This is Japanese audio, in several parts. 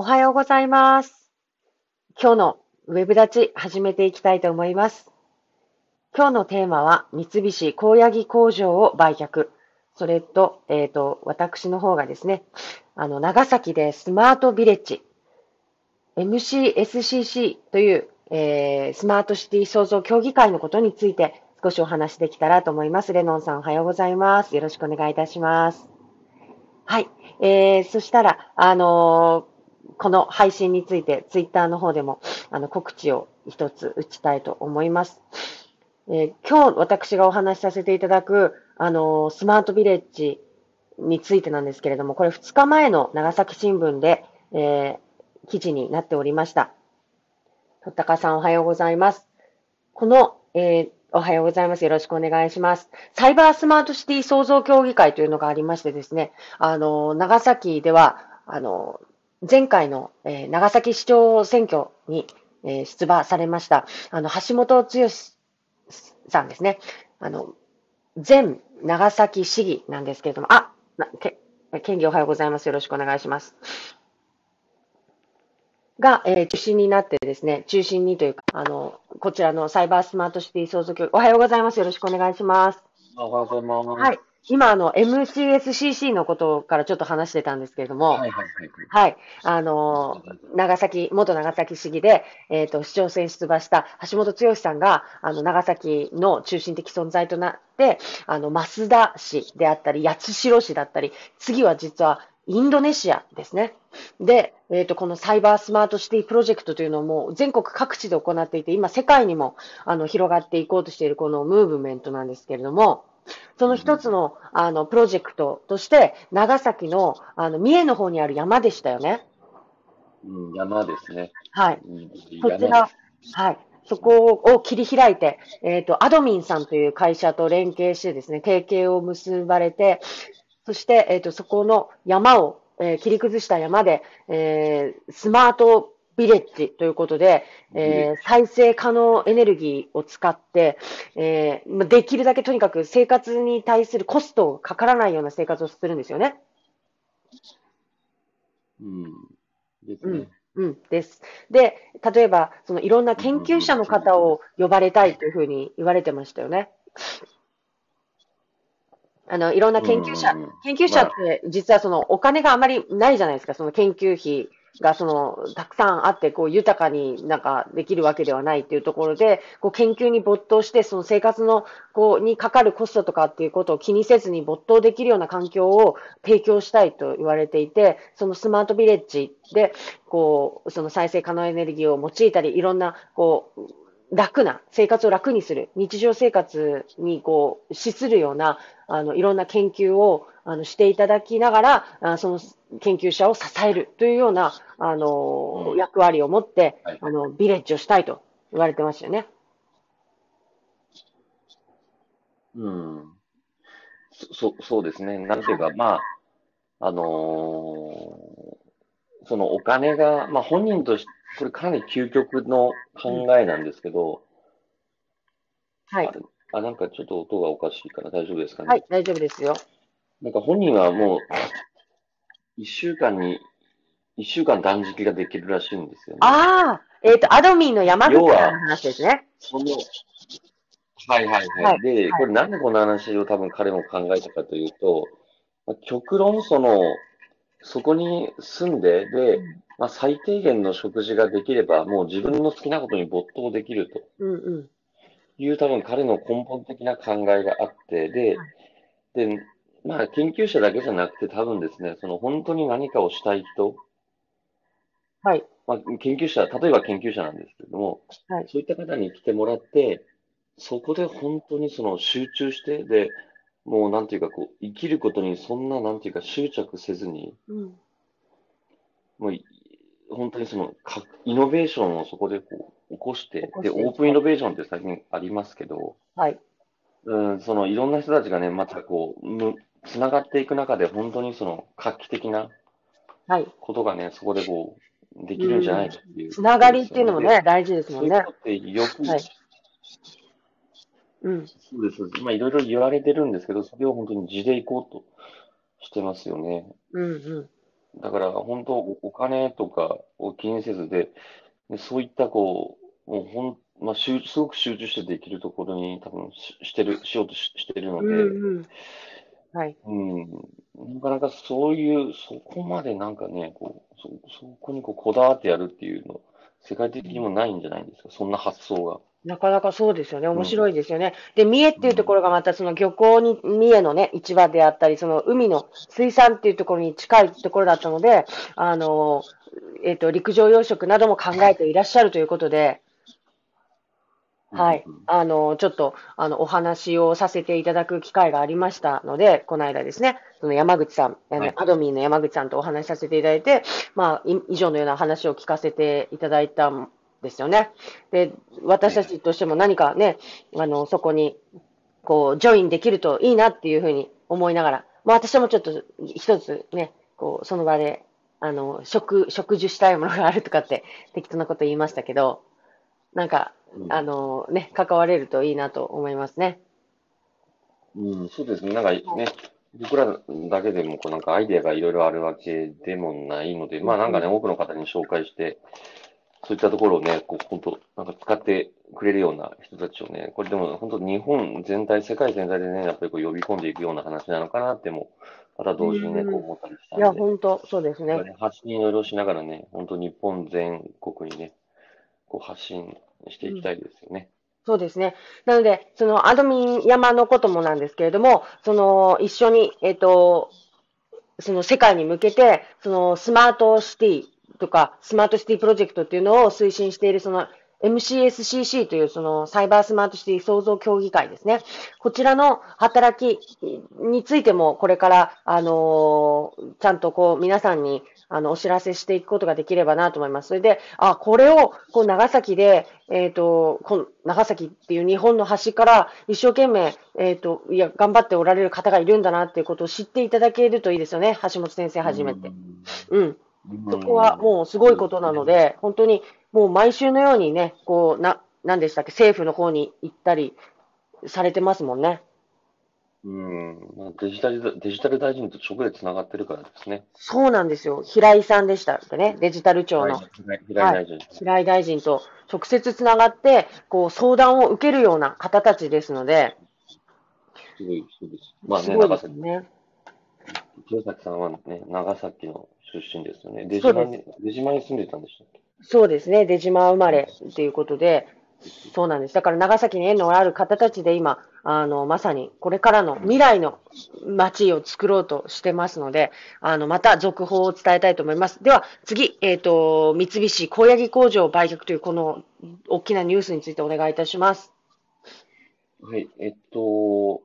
おはようございます。今日のウェブ立ち始めていきたいと思います。今日のテーマは三菱高野木工場を売却。それと、えっ、と、私の方がですね、あの、長崎でスマートビレッジ、MCSCC という、えースマートシティ創造協議会のことについて少しお話できたらと思います。レノンさんおはようございます。よろしくお願いいたします。はい。えー、そしたら、あのーこの配信について、ツイッターの方でも、あの、告知を一つ打ちたいと思います。えー今日私がお話しさせていただく、あのースマートビレッジについてなんですけれども、これ2日前の長崎新聞で、えー記事になっておりました。とったかさんおはようございます。この、えーおはようございます。よろしくお願いします。サイバースマートシティ創造協議会というのがありましてですね、あの、長崎では、あの、前回の、えー長崎市長選挙に、えー出馬されました、あの、橋本剛さんですね。あの、前長崎市議なんですけれども、あ、なけ県議おはようございます。よろしくお願いします。が、えー中心になってですね、中心にというか、あの、こちらのサイバースマートシティ創造協おはようございます。よろしくお願いします。おはようございます。はい。今、あの、MCSCC のことからちょっと話してたんですけれども、はいはいはい。はい。あのー長崎、元長崎市議で、えっ、と、市長選出馬した橋本剛さんが、あの、長崎の中心的存在となって、あの、増田市であったり、八代市だったり、次は実はインドネシアですね。で、えっ、と、このサイバースマートシティプロジェクトというのも全国各地で行っていて、今世界にも、あの、広がっていこうとしているこのムーブメントなんですけれども、その一つの、あの、プロジェクトとして、長崎の、あの、三重の方にある山でしたよね。うん、山ですね。はい。うんこちら、はい。そこを切り開いて、えっ、と、アドミンさんという会社と連携してですね、提携を結ばれて、そして、えっ、と、そこの山を、えー切り崩した山で、えースマートビレッジということで、えー再生可能エネルギーを使って、えーまあできるだけとにかく生活に対するコストがかからないような生活をするんですよね。うん。ですうんね。うん、です。で、例えば、そのいろんな研究者の方を呼ばれたいというふうに言われてましたよね。あの、いろんな研究者研究者って実はそのお金があまりないじゃないですか、その研究費がそのたくさんあって、こう豊かになんかできるわけではないっていうところで、こう研究に没頭して、その生活のこうにかかるコストとかっていうことを気にせずに没頭できるような環境を提供したいと言われていて、そのスマートビレッジで、こう、その再生可能エネルギーを用いたり、いろんな、こう、楽な、生活を楽にする、日常生活にこう、資するような、あの、いろんな研究を、あの、していただきながら、あその研究者を支えるというような、あの、うん役割を持ってはい、あの、ビレッジをしたいと言われてましたよね。うん。そ、そそうですね。なんていうか、まあ、あのーそのお金が、まあ本人として、これかなり究極の考えなんですけど、はいあ。なんかちょっと音がおかしいかな。大丈夫ですかね？はい、大丈夫ですよ。なんか本人はもう、一週間に、一週間断食ができるらしいんですよね。ああ、えっ、と、アドミンの山口さんの話ですね。その、はいはいははいい。で、これなんでこの話を多分彼も考えたかというと、まあ極論その、そこに住んで、で、まあ、最低限の食事ができれば、もう自分の好きなことに没頭できるとうんうん。いう多分彼の根本的な考えがあって、ではい、で、まあ研究者だけじゃなくて多分ですね、その本当に何かをしたい人、はい。まあ、研究者、例えば研究者なんですけれども、はいそういった方に来てもらって、そこで本当にその集中して、で、もうなんていうかこう、生きることにそんななんていうか執着せずに、うん。もうい本当にそのか、イノベーションをそこでこう起こして、で、オープンイノベーションって最近ありますけど、はい。うん、そのいろんな人たちがね、またこう、む、つながっていく中で本当にその画期的なはい。ことがね、そこでこう、できるんじゃないかっていう。つながりっていうのもね、大事ですもねそうんいうこ。とってよく、はいうん。そうです。まあ、いろいろ言われてるんですけど、それを本当に地でいこうとしてますよね。うんうん。だから本当おお金とかを気にせずで、でそういったこう、もうほん、まあ、集すごく集中してできるところに多分ししてる、しようとし、してるのうんで、うん。はい。うん、なかなかそういう、そこまでなんかね、こう、そ、そこにこうこだわってやるっていうの、世界的にもないんじゃないんですか、そんな発想が。なかなかそうですよね。面うん、白いですよね。で、三重っていうところがまたその漁港に、三重のね、市場であったり、その海の水産っていうところに近いところだったので、あの、えっと、陸上養殖なども考えていらっしゃるということで、うん、はい。うん、あの、ちょっと、あの、お話をさせていただく機会がありましたので、この間ですね、その山口さん、あの、はい、アドミンの山口さんとお話しさせていただいて、まあ、い以上のような話を聞かせていただいたんですよね。で、私たちとしても何かね、あの、そこに、こう、ジョインできるといいなっていうふうに思いながら、まあ私もちょっと一つね、こう、その場で、あの、食、植樹したいものがあるとかって適当なこと言いましたけど、なんか、あうん、のね、関われるといいなと思いますね。うん、そうですね。なんかはい。ね、僕らだけでもこうなんかアイデアがいろいろあるわけでもないので、うんまあなんうん。かね、多くの方に紹介して、そういったところをね、こう本当、なんか使ってくれるような人たちをね、これでも本当日本全体、世界全体でね、やっぱりこう呼び込んでいくような話なのかなっても、またう同時にね、こうん。思ったりしいや、たんで、本当そうですね。ね、発信いろいろしながらね、本当日本全国にね、発信して。いきたいですよね。そうですね。なので、そのアドミン山のこともなんですけれども、その一緒に、えっと、その世界に向けて、そのスマートシティとか、スマートシティプロジェクトっていうのを推進している、その MCSCC というそのサイバースマートシティ創造協議会ですね。こちらの働きについても、これから、あのーちゃんとこう、皆さんに、あの、お知らせしていくことができればなと思います。それで、あ、これを、こう、長崎で、えっと、この長崎っていう日本の端から一生懸命、えっと、いや、頑張っておられる方がいるんだなっていうことを知っていただけるといいですよね。橋本先生うはじめて。ん、うん。うそこはん、もうすごいことなのね。で、本当にもう毎週のようにね、こう、な、なんでしたっけ、政府の方に行ったりされてますもんね。うん、まあデジタル、デジタル大臣と直でつながってるからですね。そうなんですよ。平井さんでしたっけね、デジタル庁の。平井。大臣。平井大臣と直接つながって、こう、相談を受けるような方たちですので、すごい、そうです。まあね、長ね。清崎さんはね、長崎の出身ですよね。出。島に、出島に住んでたんでしたっけ？そうですね。出島生まうんれっていうことで、そうなんです。だから長崎に縁のある方たちで今、あの、まさにこれからの未来の街を作ろうとしてますので、あの、また続報を伝えたいと思います。では、次、えっと、三菱高野木工場売却というこの大きなニュースについてお願いいたします。はい、えっと、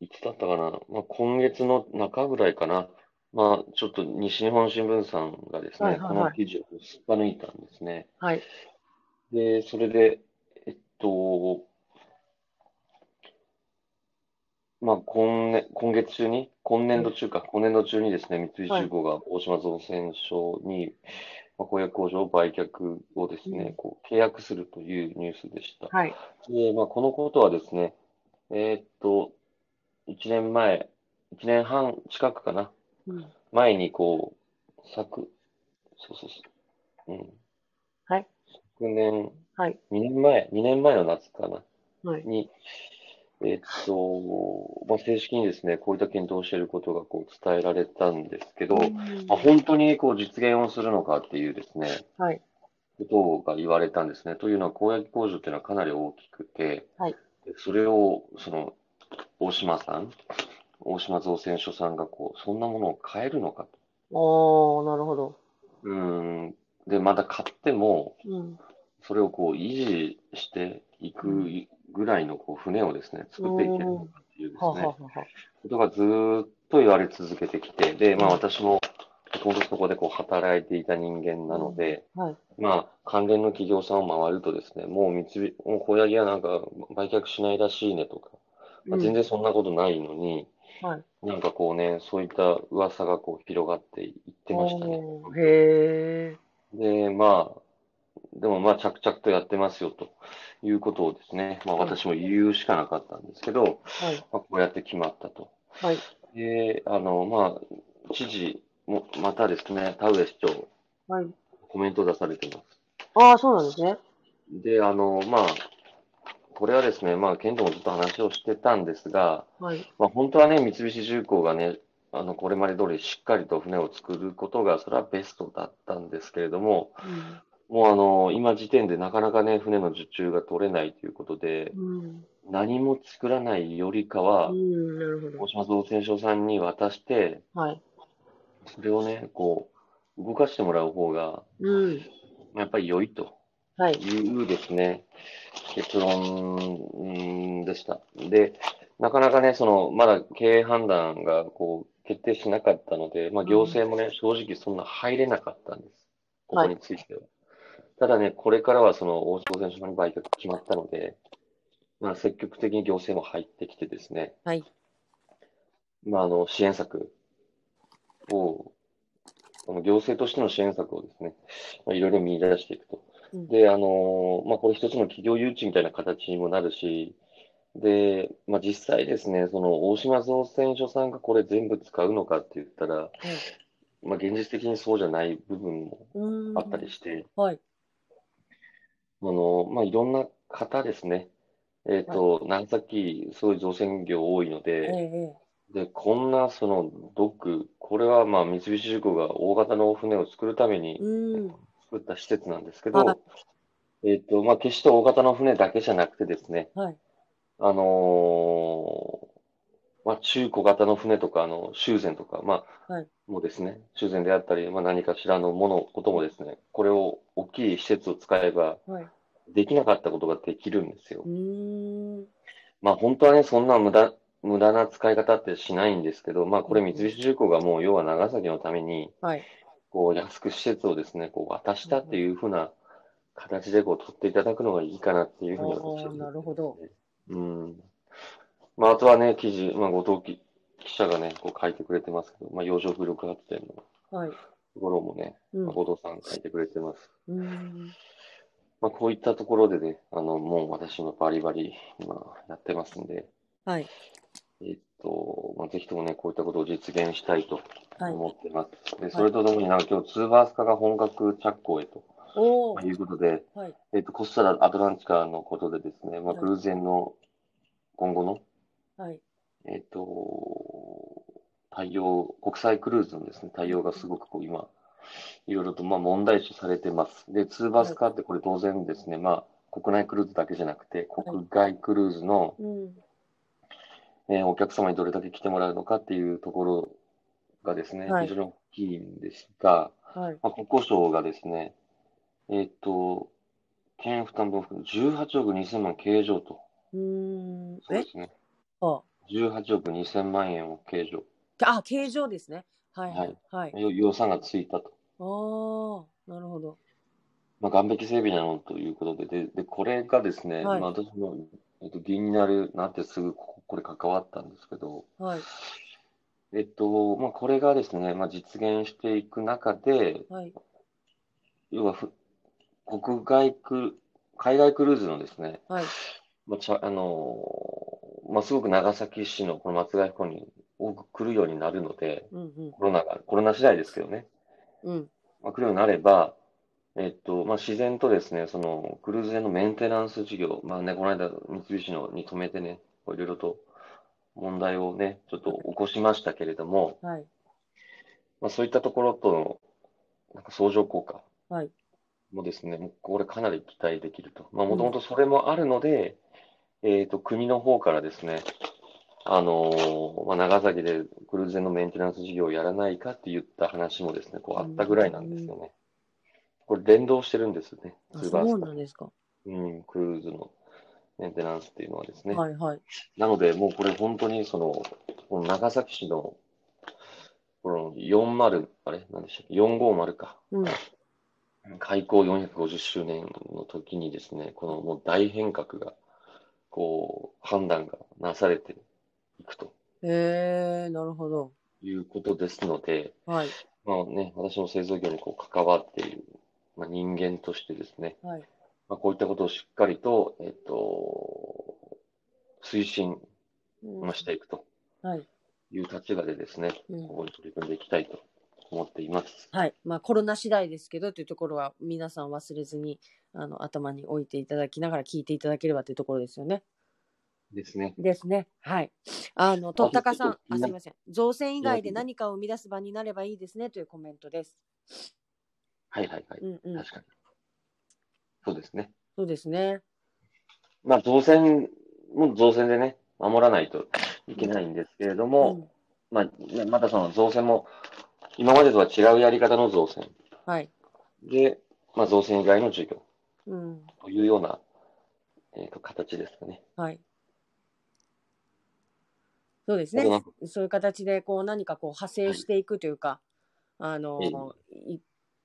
いつだったかな？まあ、今月の中ぐらいかな。まあ、ちょっと西日本新聞さんがですね、このはいはいはい。記事をすっぱ抜いたんですね。はい。で、それで、えっと、まあ、今年、今月中に、今うん。年度中か、今年度中にですね、三菱はい。重工が大島造船所に、まあ、工薬工場売却をですね、うん。こう、契約するというニュースでした。はい。で、まあ、このことはですね、えーっと、1年前、1年半近くかな、うん。前にこう、昨、そうそうそう、うん、はい。昨年、はい。2年前、2年前の夏かな、はい。に、えーっと、まあ、正式にですね、こういった検討をしていることがこう伝えられたんですけうど、まあ、ん。本当にこう実現をするのかっていうですね、はい。ことが言われたんですね。というのは、工薬工場っていうのはかなり大きくて、はい。でそれを、その、大島さん、大島造船所さんがこう、そんなものを買えるのかと。おー、なるほど。うーん。で、また買っても、うん。それをこう維持していくうん。ぐらいのこう船をですね、作っていけるのうん。かっていうではすね、ははは。ことがずーっと言われ続けてきて、で、まあうん。私も、もともとそこでこう働いていた人間うなのん。で、はい。まあ、関連の企業さんを回るとですね、もう三菱、もう小柳はなんか売却しないらしいねとか、まあ、全うん。然そんなことないのに、はい。なんかこうね、そういった噂がこう広がっていってましたね。へで、まあ、でもまあ着々とやってますよということをですね、まあ。私も言うしかなかったんですけど、はい。まあ、こうやって決まったと。はい。で、あの、まあ、知事もまたですね、田上市長、はい。コメントを出されています。ああ、そうなんですね。で、あの、まあ、これはですね、まあ、県ともずっと話をしてたんですが、はい。まあ、本当はね、三菱重工がね、あの、これまで通りしっかりと船を作ることが、それはベストだったんですけれども、もうあの、今時点でなかなかね、船の受注が取れないということで、うん。うん。何も作らないよりかはう、ん、なるほど大。島造船所さんに渡して、はい。それをね、こう、動かしてもらう方が、うん。やっぱり良いとはい。いうですね、結論うんでした。で、なかなかね、その、まだ経営判断がこう決定しなかったので、まあ、行政もね、正直そんな入れなかったんです。ここについては。ただね、これからはその、大島選手の売却決まったので、まあ、積極的に行政も入ってきてですね、はい。まあ、あの、支援策を、この行政としての支援策をですね、まあ、いろいろ見出していくと。うんで、あの、まあ、これ一つの企業誘致みたいな形にもなるし、で、まあ、実際ですね、その大島造船所さんがこれ全部使うのかって言ったら、はい。まあ、現実的にそうじゃない部分もうん。あったりして、はい。あの、まあ、いろんな方ですね、えっと、長崎、すごい造船業多いのええ、で、えで、こんなそのドック、これはまあ三菱重工が大型の船を作るためえ。にうん。作った施設なんですけはいど、えっと、まあ決して大型の船だけじゃなくてですね、はい。あのーまあ中小型の船とか、あの、修繕とか、まあ、はいもうですね、修繕であったり、まあ何かしらのもの、こともですね、これを大きい施設を使えば、はい。できなかったことができるんですよ。まあ本当はね、そんな無駄、無駄な使い方ってしないんですけど、まあこれ三菱重工がもう要は長崎のために、はい。こう安く施設をですね、こう渡したっていうふうな形でこう取っていただくのがいいかなっていうふうに私はああ、なるほど。うん。まああとはね、記事、まあ後藤記記者がね、こう書いてくれてますけど、まあ洋上風力発電のはい。ところもね、うんまあ、後藤さん書いてくれてます。うーん。まあこういったところでね、あの、もう私もバリバリ今やってますんで、はい。えっと、まあ、ぜひともね、こういったことを実現したいとはい。思ってます。で、それとともになんか今日、ツーバース化が本格着工へと。いうことで、はい。えっと、コスタラ・アトランティカのことでですね、まあ、はいクルーズ船の今後の、はい。えっと、対応、国際クルーズのですね、対応がすごくこう今、いろいろとまあ問題視されてます。で、ツーバース化ってこれ当然ですね、まあ、国内クルーズだけじゃなくて、国外クルーズの、うん。えーお客様にどれだけ来てもらうのかっていうところがですね、はい非常に大きいんですが、はい。まあ、国交省がですね、えーっと、県負担分含む18億2000万計上と。うーん。えそうですね。あ、18億2000万円を計上。あ、形状ですね。はい。はい。はい。よ予算がついたと。ああ、なるほど。まあ、岸壁整備なのということで、で、でこれがですね、はいまあ、私も、えっと、議員になる、なってすぐここ、これ関わったんですけど、はい。えっと、まあ、これがですね、まあ、実現していく中で、はい。要はふ、国外ク、海外クルーズのですね、はい。まあ、ちゃ、あのーまあ、すごく長崎市のこの松ヶ彦に多く来るようになるので、うんうん。コロナが、コロナ次第ですけどね、うん。まあ、来るようになれば、えっと、まあ、自然とですね、その、クルーズ船のメンテナンス事業、まあね、この間、三菱のに止めてね、いろいろと問題をね、ちょっと起こしましたけれども、はい。まあ、そういったところとの、なんか相乗効果はい。もですね、もうこれかなり期待できると。まあ、もともとそれもあるので、えっと、国の方からですね、あのーまあ、長崎でクルーズ船のメンテナンス事業をやらないかって言った話もですね、こうあったぐらいなんですよね。これ連動してるんですね、あ、ツーバースとそうなんですか。うん、クルーズのメンテナンスっていうのはですね。はい。はい。なので、もうこれ本当にその、この長崎市の、この40、あれ？何でしたっけ ?450 か。うん。開港450周年の時にですね、このもう大変革が、こう、判断がなされていくとへえ、なるほど。いうことですので、はい。まあね、私も製造業にこう関わっている、まあ、人間としてですね、はい。まあ、こういったことをしっかりと、えっと、推進していくとはい。いう立場でですね、うんここに取り組んでいきたいと思っています。はい。まあ、コロナ次第ですけど、というところは、皆さん忘れずに、あの、頭に置いていただきながら聞いていただければというところですよね。ですね。ですね。はい。あの、とったかさん、あ、すいません。造船以外で何かを生み出す場になればいいですね、というコメントです。はいはいはい。うんうん。確かに。そうですね。そうですね。まあ、造船も造船でね、守らないといけないんですけれども、うんまあ、ねまたその造船も、今までとは違うやり方の造船はい。で、まあ、造船以外の授業うん。というような、えっ、と、形ですかね。はい。そうですね。そういう形で、こう、何かこう、派生していくというか、あの、い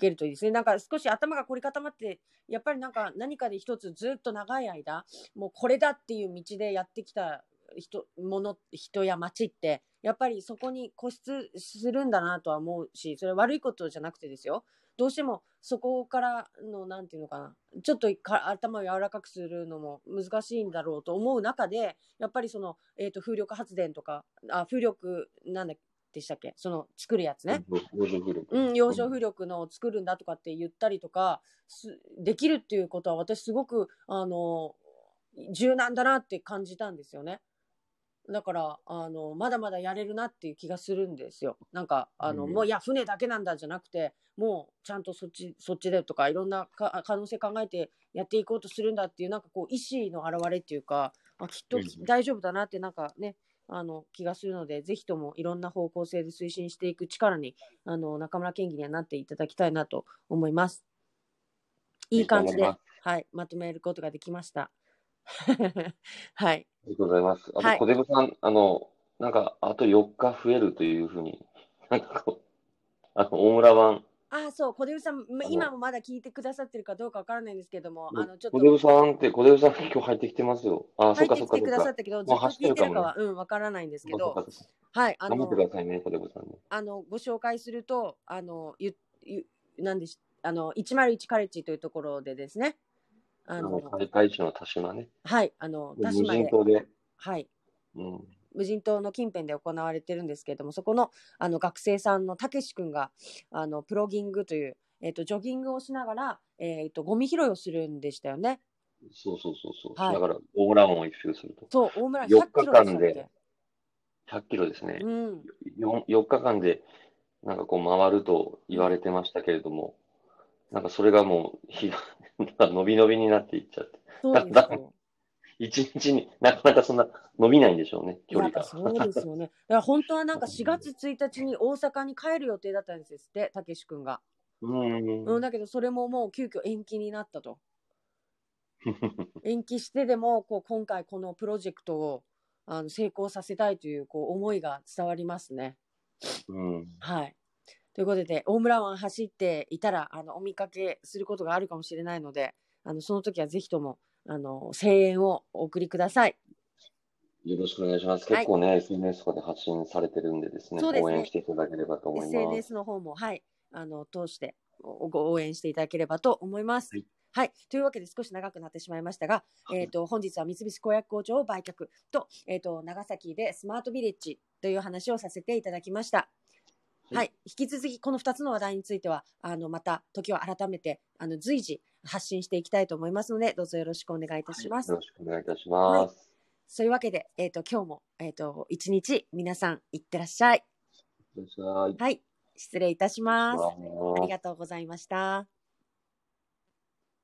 けるといいですね。なんか少し頭が凝り固まって、やっぱりなんか何かで一つずっと長い間、もうこれだっていう道でやってきた人、もの、人や街って、やっぱりそこに固執するんだなとは思うし、それ悪いことじゃなくてですよ。どうしてもそこからの、なんていうのかな、ちょっと頭を柔らかくするのも難しいんだろうと思う中で、やっぱりその、えっ、と、風力発電とか、あ、風力、なんだっけでしたっけ？その、作るやつね。洋上風力。うん、洋上風力のを作るんだとかって言ったりとか、すできるっていうことは私すごく、あの、柔軟だなって感じたんですよね。だから、あの、まだまだやれるなっていう気がするんですよ。なんか、あの、うんもういや、船だけなんだじゃなくて、もうちゃんとそっち、そっちでとか、いろんなか可能性考えてやっていこうとするんだっていう、なんかこう、意志の表れっていうか、あきっとうん大丈夫だなってなんかね、あの、気がするので、ぜひともいろんな方向性で推進していく力にあの、中村県議にはなっていただきたいなと思います。いい感じで、はい、まとめることができました。はい。ありがとうございます。あはいと、小出部さん、あの、なんか、あと4日増えるというふうに、なんかこう、あの、大村湾、あ、そう、小出さん、今もまだ聞いてくださってるかどうかわからないんですけども、あの、ちょっと。小出部さんって、小出部さん今日入ってきてますよ。あ、そっかそっか入ってきてくださか。ったけど、ずっと聞いてるか走は、うん、わからないんですけど、はい、あの。頑張って、くださいね、小出部さんね。あの、ご紹介すると、あの、ゆ、ゆ、なんでし、あの、101カレッジというところでですね、ああの、の、開会地の田島ね。はい、あの、無田島で、人島で、はい、うん。無人島の近辺で行われてるんですけれども、そこのあの学生さんのたけし君があのプロギングという、えっとジョギングをしながら、えっとゴミ拾いをするんでしたよね。そうそうそうそう。はいだから、大村湾を一周すると。そう、大村4 100キロでしたっ日間けで100キロですね。うん、4, 4日間で、なんかこう回ると言われてましたけれども、なんかそれがもう、日が、伸び伸びになっていっちゃって。そうですだよ。一日になかなかそんな伸びないんでしょうね、距や離が。そうですよね。だから本当はなんか4月1日に大阪に帰る予定だったんですって、たけし君が。うん。うん、だけどそれももう急遽延期になったと。延期してでもこう今回このプロジェクトをあの成功させたいというこう思いが伝わりますね。うん。はい。ということで、大村湾走っていたら、あの、お見かけすることがあるかもしれないので、あの、その時はぜひとも、あの、声援をお送りください。よろしくお願いします。はい結構ね、SNS とかで発信されてるんでですね、すね応援していただければと思います。SNS の方も、はい、あの、通しておご応援していただければと思います。はいはい。というわけで少し長くなってしまいましたが、えっ、と、本日は三菱公約工場を売却と、えっ、と、長崎でスマートビレッジという話をさせていただきました。はいはい。引き続き、この2つの話題については、あの、また、時を改めて、あの、随時発信していきたいと思いますので、どうぞよろしくお願いいたします。よろしくお願いいたします。そういうわけで、えっ、と、今日も、えっ、と、一日、皆さん、いってらっしゃい。いらっしゃい。はい。失礼いたします。ありあがとうございました。